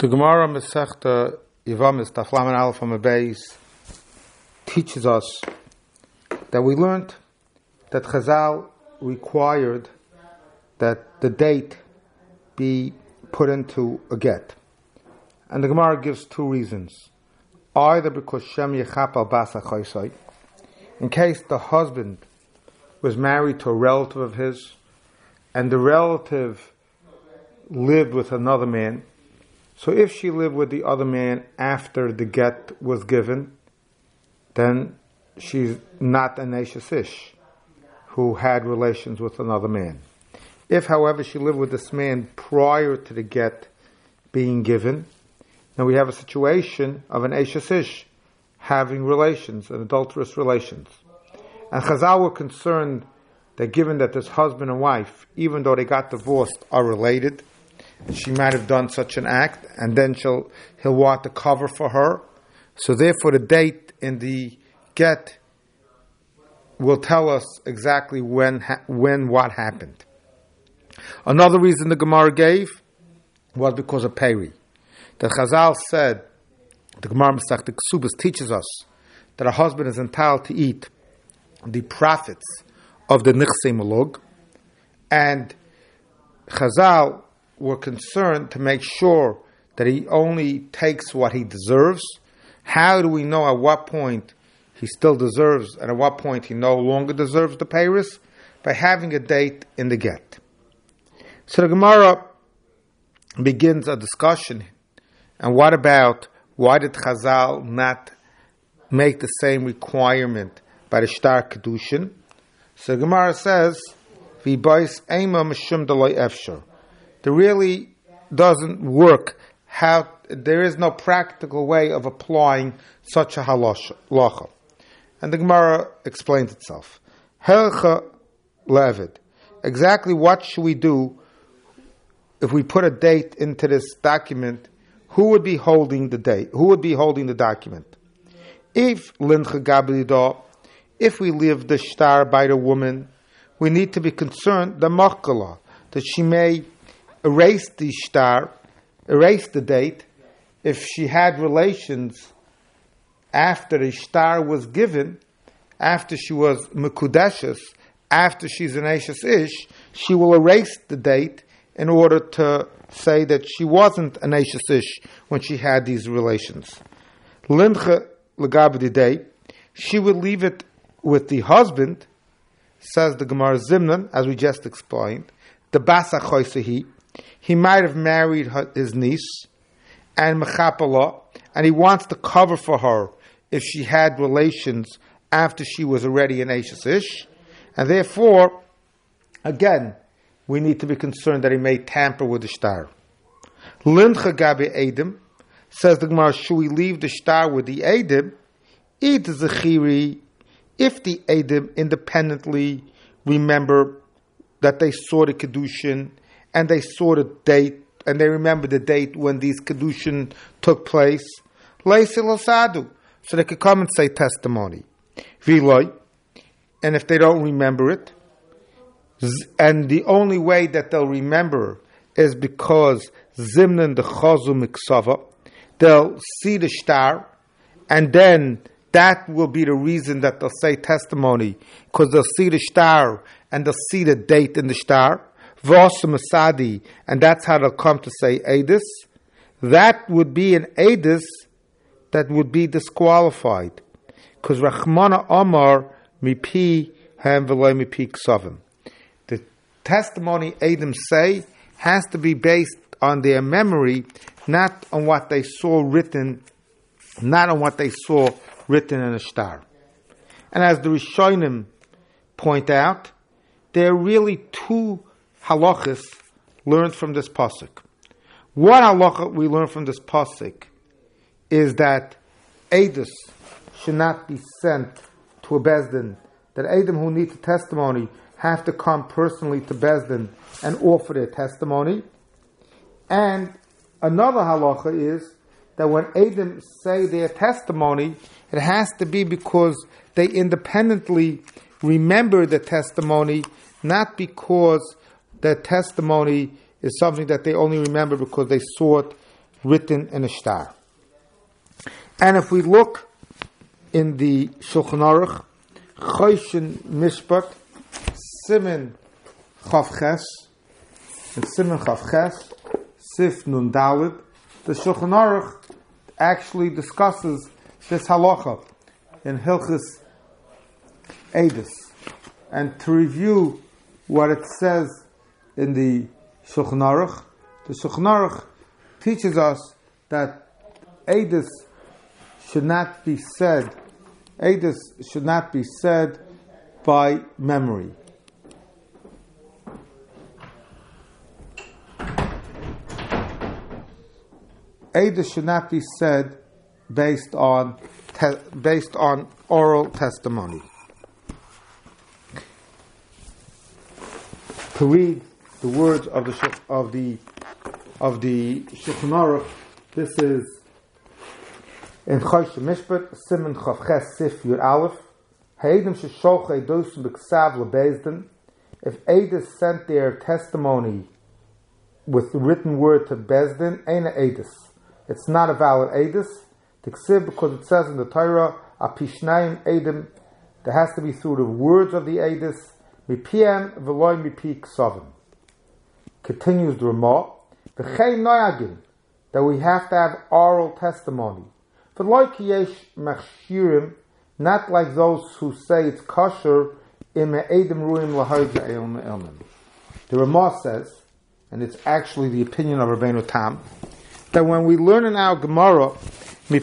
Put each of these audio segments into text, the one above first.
The Gemara Masechta Yevamis Taflaman Aleph Beis teaches us that we learned that Chazal required that the date be put into a get. And the Gemara gives two reasons. Either because Shem Yechap al Basa in case the husband was married to a relative of his, and the relative lived with another man, so if she lived with the other man after the get was given, then she's not an Ish who had relations with another man. If, however, she lived with this man prior to the get being given, then we have a situation of an Ish having relations, an adulterous relations. And Chazal were concerned that given that this husband and wife, even though they got divorced, are related, she might have done such an act, and then she'll he'll want to cover for her. So therefore, the date in the get will tell us exactly when when what happened. Another reason the Gemara gave was because of Peri. The Chazal said, the Gemara Masech, the Ksubas teaches us that a husband is entitled to eat the profits of the Nichse Malug, and Chazal were concerned to make sure that he only takes what he deserves. How do we know at what point he still deserves and at what point he no longer deserves the payris? By having a date in the get. So the Gemara begins a discussion. And what about why did Chazal not make the same requirement by the Shtar Kedushin? So Gemara says, V'bois ema mishum efshar there really doesn't work how there is no practical way of applying such a halacha. And the Gemara explains itself. Helcha levid. Exactly what should we do if we put a date into this document? Who would be holding the date? Who would be holding the document? If lincha if we leave the shtar by the woman, we need to be concerned the makala that she may erase the shtar, erase the date, if she had relations after the shtar was given, after she was mekudeshes, after she's an Ashes Ish, she will erase the date in order to say that she wasn't an Ashes Ish when she had these relations. Legabdi day, she would leave it with the husband, says the Gemara Zimnan, as we just explained, the basa choisehi, he might have married his niece and mechapala, and he wants to cover for her if she had relations after she was already an Ashes and therefore, again, we need to be concerned that he may tamper with the shtar. Lincha gabi Edim says the Gemara, should we leave the shtar with the Edim? Eat Zechiri if the Edim independently remember that they saw the Kedushin and they saw the date and they remember the date when these kedushin took place. Sadu, so they could come and say testimony. Viloy, and if they don't remember it, and the only way that they'll remember is because Zimnan the Chazu they'll see the shtar, and then that will be the reason that they'll say testimony, because they'll see the shtar and they'll see the date in the shtar. Vos Masadi, and that's how they'll come to say Adis, that would be an Adis that would be disqualified. Because Rahmana Omar mipi ham mipi ksavim. The testimony Adam say has to be based on their memory, not on what they saw written, not on what they saw written in a shtar. And as the Rishonim point out, there are really two halachas learned from this pasuk. One halacha we learn from this pasuk is that Adis should not be sent to a bezdin. That Adam who need testimony have to come personally to bezdin and offer their testimony. And another halacha is that when Adam say their testimony, it has to be because they independently remember the testimony, not because their testimony is something that they only remember because they saw it written in a star. And if we look in the Shulchan Aruch, Choshen Mishpat, Simen Chavches, and Simen Chavches, Sif Nun Dalid, the Shulchan Aruch actually discusses this halacha in Hilchis Edis. And to review what it says in the Shulchan the Shulchan teaches us that Edis should not be said, Edis should not be said by memory. Edis should not be said based on te- based on oral testimony. To read the words of the of the of the Shulchan Aruch, this is in Chosh Mishpat Simon Chavches Sif Yur Aleph. Ha'idim shesholch eidos b'ksav lebezdin. If Edis sent their testimony with the written word to Bezdin, ain't a Edis. It's not a valid Edis. Tiksiv because it says in the Torah, Apishnayim Edim, there has to be through the words of the Edis, Mipiem v'loy mipi ksavim. Continues the Ramah, that we have to have oral testimony. Not like those who say it's kosher. The Ramah says, and it's actually the opinion of Rabbeinu Tam, that when we learn in our Gemara, the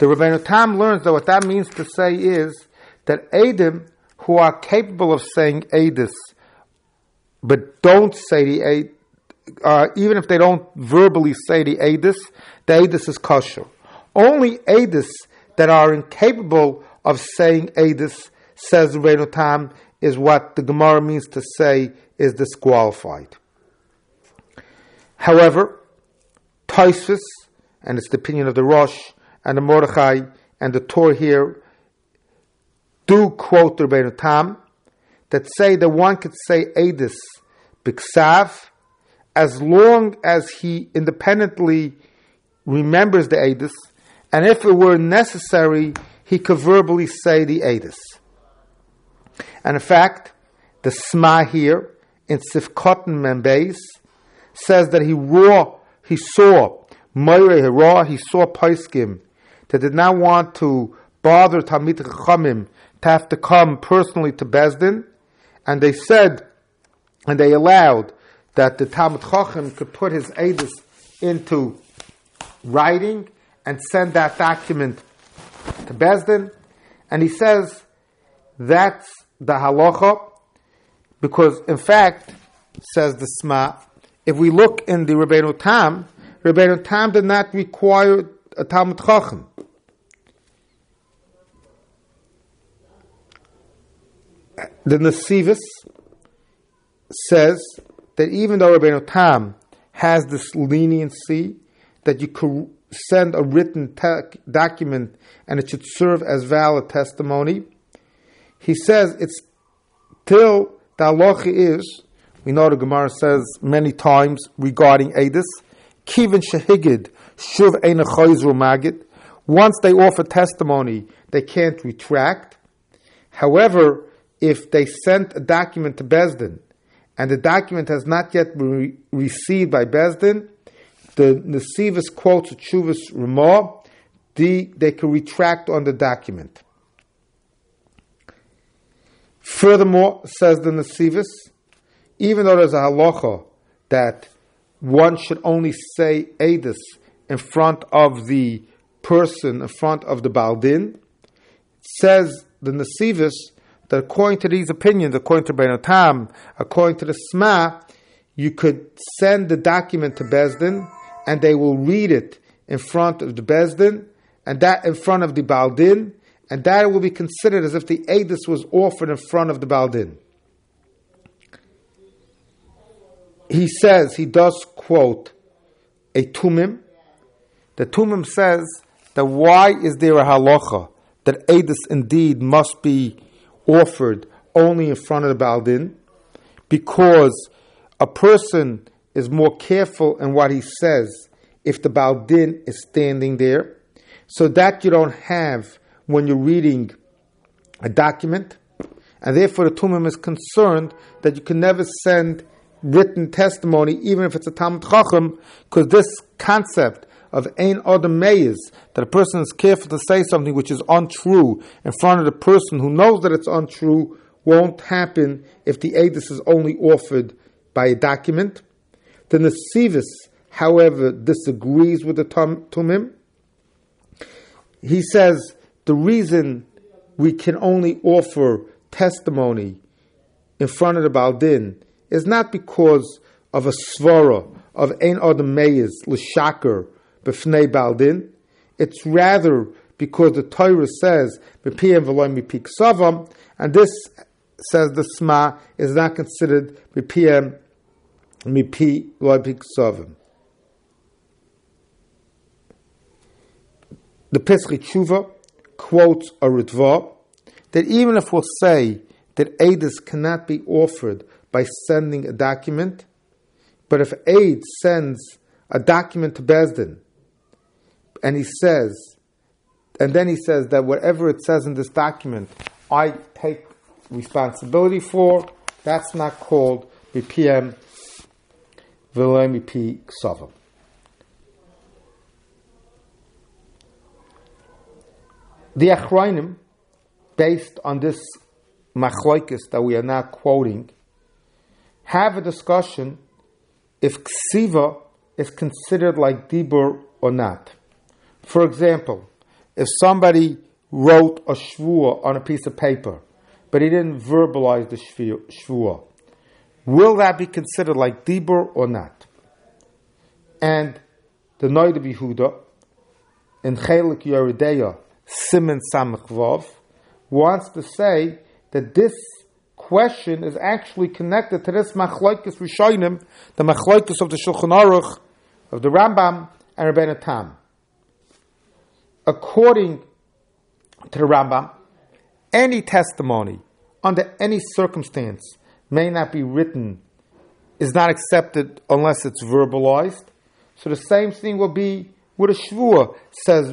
Rabbeinu Tam learns that what that means to say is that Edim who are capable of saying Adis, but don't say the Edis, uh, even if they don't verbally say the Adis, the Adis is kosher. Only Adis that are incapable of saying Adis, says Rabbeinu Tam, is what the Gemara means to say is disqualified. However, Taisvis, and it's the opinion of the Rosh and the Mordechai and the Torah here, do quote the Rebbeinu Tam that say that one could say Edis Biksav as long as he independently remembers the Adis, and if it were necessary, he could verbally say the Adis. And in fact, the Sma here in Sifkotten Membeis says that he raw, he saw Moire Hira, he saw Paiskim that did not want to bother Talmid Chachamim to have to come personally to Besdin, and they said, and they allowed that the Talmud Chacham could put his edus into writing and send that document to Besdin, and he says that's the halacha, because in fact, says the Sma, if we look in the Rebbeinu Tam, Rebbeinu Tam did not require a Talmud Chacham. The Nasivis says that even though Rabbeinu Tam has this leniency that you could send a written te- document and it should serve as valid testimony, he says it's till the halacha is, we know the Gemara says many times regarding Edis, Kivin Shahigid, Shuv Eina Magid, once they offer testimony, they can't retract. However, if they sent a document to Besdin and the document has not yet been re- received by Besdin, the Nasivis quotes Chuvas Ramah, the, they can retract on the document. Furthermore, says the Nasivis, even though there's a halacha that one should only say Adis in front of the person, in front of the Baldin, says the Nasivis that according to these opinions, according to Ben Tam, according to the Sma, you could send the document to Bezdin and they will read it in front of the Bezdin and that in front of the Baldin and that will be considered as if the Edis was offered in front of the Baldin. He says, he does quote a Tumim. The Tumim says that why is there a halacha that Edis indeed must be offered only in front of the Baldin because a person is more careful in what he says if the Baldin is standing there. So that you don't have when you're reading a document. And therefore the Tumim is concerned that you can never send written testimony, even if it's a Talmud Chacham, because this concept of ein adam meyes, that a person is careful to say something which is untrue in front of the person who knows that it's untrue, won't happen if the edus is only offered by a document. The Nesivis, however, disagrees with the Tumim. He says the reason we can only offer testimony in front of the Baldin is not because of a svara of ein adam meyes l'shaker b'fnei baldin. It's rather because the Torah says b'piyam v'loy mipik savam, and this says the Sma is not considered b'piyam mipi loy pik savam. The Pischei Teshuva quotes a Ritva that even if we'll say that Edis cannot be offered by sending a document, but if aid sends a document to Besdin, and he says, and then he says that whatever it says in this document, I take responsibility for, that's not called BPM P Ksavam. The Achrayim, based on this machloikis that we are now quoting, have a discussion if ksiva is considered like dibur or not. For example, if somebody wrote a shvua on a piece of paper, but he didn't verbalize the shvua, will that be considered like dibur or not? And the Noida Behuda in Chelik Yeridea Simon Samachvov wants to say that this question is actually connected to this machlokes rishonim, the machlokes of the Shulchan Aruch, of the Rambam and Rabbeinu Tam. According to the Rambam, any testimony under any circumstance may not be written, is not accepted unless it's verbalized. So the same thing will be with a shvua, says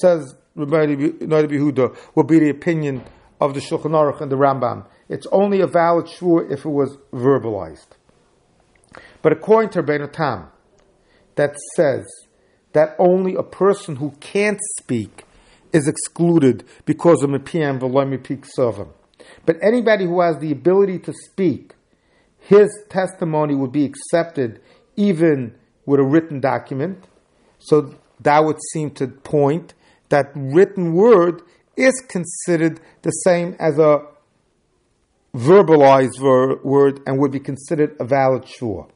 says Rabbi Yehuda, will be the opinion of the Shulchan Aruch and the Rambam. It's only a valid shvur if it was verbalized. But according to Rabbeinu Tam, that says that only a person who can't speak is excluded because of mipiyam v'loy mipik sovim. But anybody who has the ability to speak, his testimony would be accepted even with a written document. So that would seem to point that written word is considered the same as a verbalized ver- word and would be considered a valid shua.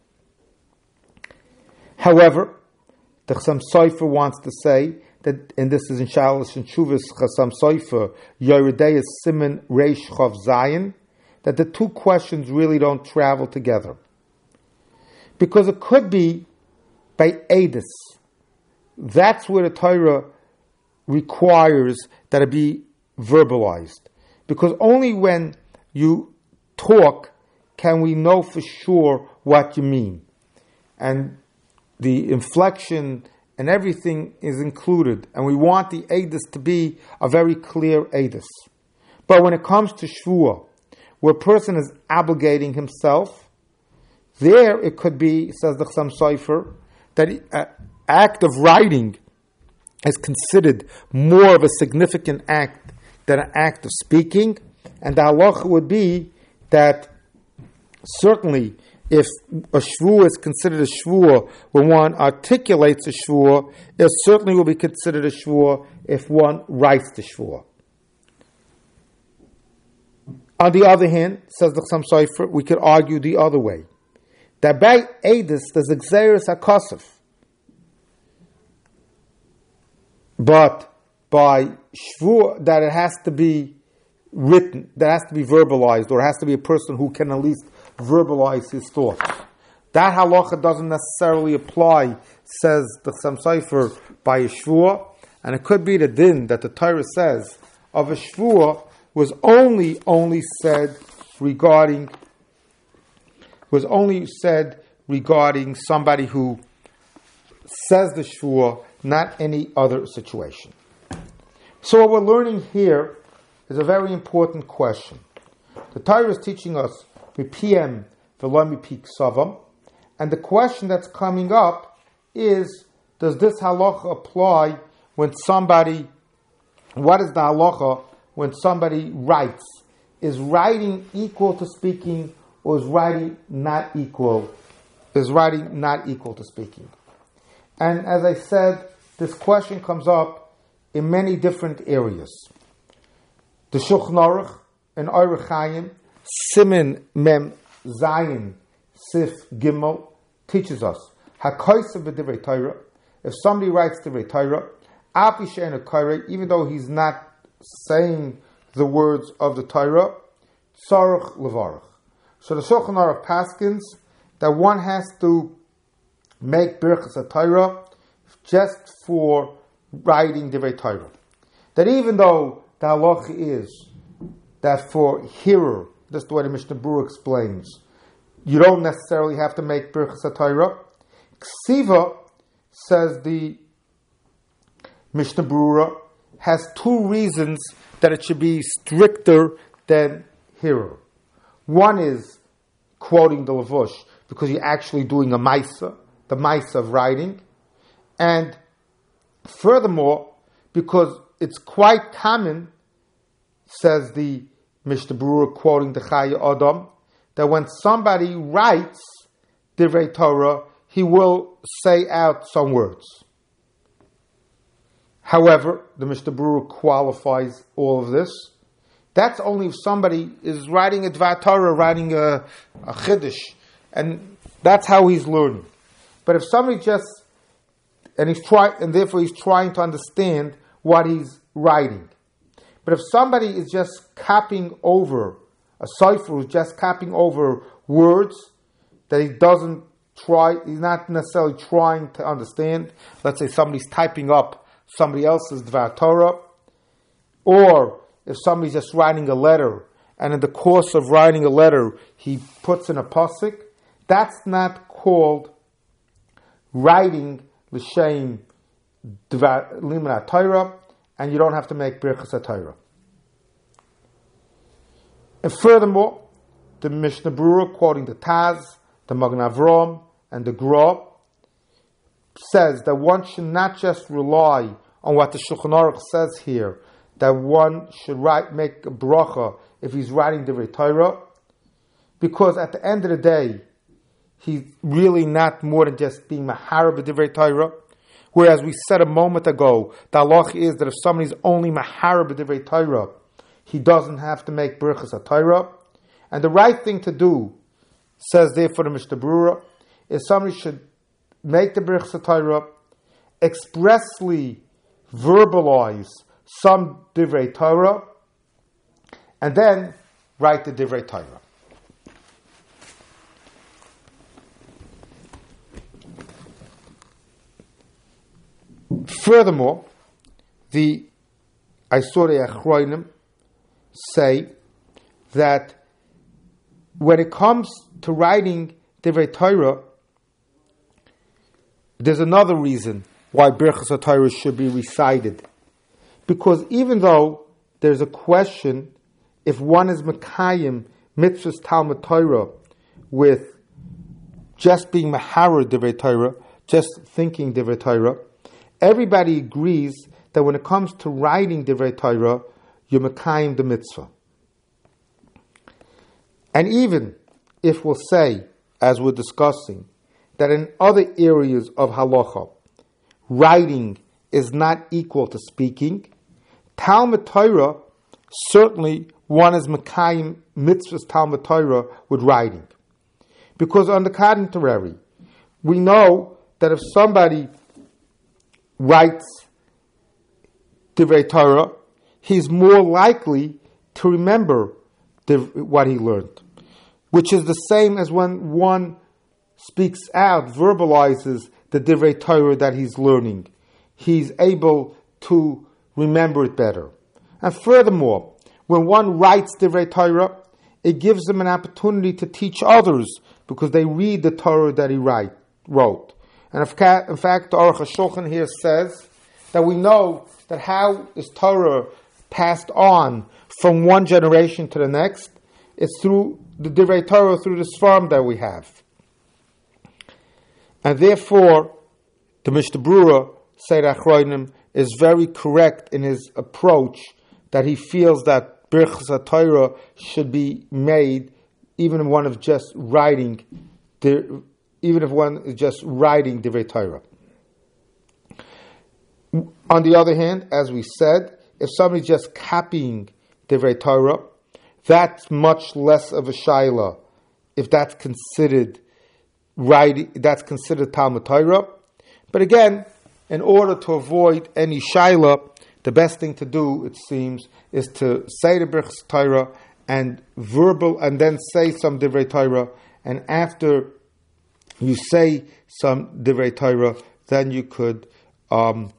However, the Chassam Sofer wants to say that, and this is in Shalosh and Shuvas Chassam Sofer, Yeridei Simon Reish Chav Zayin, that the two questions really don't travel together. Because it could be by Adis. That's where the Torah requires that it be verbalized. Because only when you talk can we know for sure what you mean. And the inflection and everything is included. And we want the Adis to be a very clear Adis. But when it comes to Shvuah, where a person is obligating himself, there it could be, says the Chassam Sofer, that an act of writing is considered more of a significant act than an act of speaking, and the halacha would be that certainly if a shvua is considered a shvua when one articulates a shvua, it certainly will be considered a shvua if one writes the shvua. On the other hand, says the Chassam Sofer, we could argue the other way. That by Edis, there's Xeris HaKosov. But by shvur, that it has to be written, that has to be verbalized, or it has to be a person who can at least verbalize his thoughts. That halacha doesn't necessarily apply, says the Chassam by a shvur, and it could be the din that the Torah says of a shvur was only only said regarding was only said regarding somebody who says the shvur, not any other situation. So what we're learning here is a very important question. The Torah is teaching us PM v'lo peak savam, and the question that's coming up is: Does this halacha apply when somebody? What is the halacha when somebody writes? Is writing equal to speaking, or is writing not equal? Is writing not equal to speaking? And as I said, this question comes up in many different areas. The Shulchan Aruch and Orach Chaim, Simin Mem Zayin Sif Gimel teaches us Hakoisa v'divrei Torah. If somebody writes divrei Torah, Afi even though he's not saying the words of the Torah, Sarach Levarach. So the Shulchan Aruch Paskins that one has to make Birchas Torah just for writing Divrei Torah. That even though the halach is that for hearer, that's the way the Mishnah Berurah explains, you don't necessarily have to make Birchas Torah. Ksiva, says the Mishnah Berurah, has two reasons that it should be stricter than hearer. One is quoting the Lavush, because you're actually doing a Maisa, the Maisa of writing. And furthermore, because it's quite common, says the Mishnah Berurah quoting the Chayei Adam, that when somebody writes Divrei Torah, he will say out some words. However, the Mishnah Berurah qualifies all of this. That's only if somebody is writing a Dvar Torah, writing a, a Chiddush, and that's how he's learning. But if somebody just and he's trying, and therefore he's trying to understand what he's writing. But if somebody is just copying over a cipher, is just copying over words that he doesn't try, he's not necessarily trying to understand. Let's say somebody's typing up somebody else's Dvar Torah, or if somebody's just writing a letter, and in the course of writing a letter, he puts in a pasuk, that's not called writing l'shem limra Torah, and you don't have to make birchas Torah. And furthermore, the Mishnah Berurah, quoting the Taz, the Magen Avram, and the Gra, says that one should not just rely on what the Shulchan Aruch says here, that one should write, make a bracha if he's writing the Torah, because at the end of the day, he's really not more than just being Maharab Divrei Torah. Whereas we said a moment ago, the halach is that if somebody's only Maharab Divrei Torah, he doesn't have to make Birchas Torah. And the right thing to do, says therefore the Mishnah Berurah, is somebody should make the Birchas Torah, expressly verbalize some Divrei Torah, and then write the Divrei Torah. Furthermore, the Isorei Achroinim say that when it comes to writing Divrei Torah, there's another reason why Birchas Torah should be recited. Because even though there's a question if one is Mekayim, Mitzvahs Talmud Torah, with just being Mahara Divrei Torah, just thinking Divrei Torah, everybody agrees that when it comes to writing Divrei Torah, you're Mekayim the mitzvah. And even if we'll say, as we're discussing, that in other areas of halacha, writing is not equal to speaking, Talmud Torah, certainly one is Mekayim mitzvahs Talmud Torah with writing. Because on the contrary, we know that if somebody writes Divrei Torah, he's more likely to remember what he learned, which is the same as when one speaks out, verbalizes the Divrei Torah that he's learning. He's able to remember it better. And furthermore, when one writes Divrei Torah, it gives them an opportunity to teach others because they read the Torah that he write, wrote. And in fact, the Aruch HaShulchan here says that we know that how is Torah passed on from one generation to the next? It's through the Divrei Torah, through the Sfarim that we have. And therefore, the Mishnah Brura, Seir Achroinim, is very correct in his approach that he feels that Birchas Torah should be made even one of just writing the, even if one is just writing the Torah. On the other hand, as we said, if somebody's just copying the Torah, that's much less of a shaila. If that's considered writing, that's considered Talmud Torah. But again, in order to avoid any shaila, the best thing to do, it seems, is to say the Birchas Torah and verbal, and then say some Divrei Torah, and after you say some Divrei Torah, then you could um,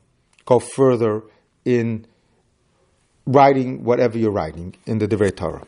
go further in writing whatever you're writing in the Divrei Torah.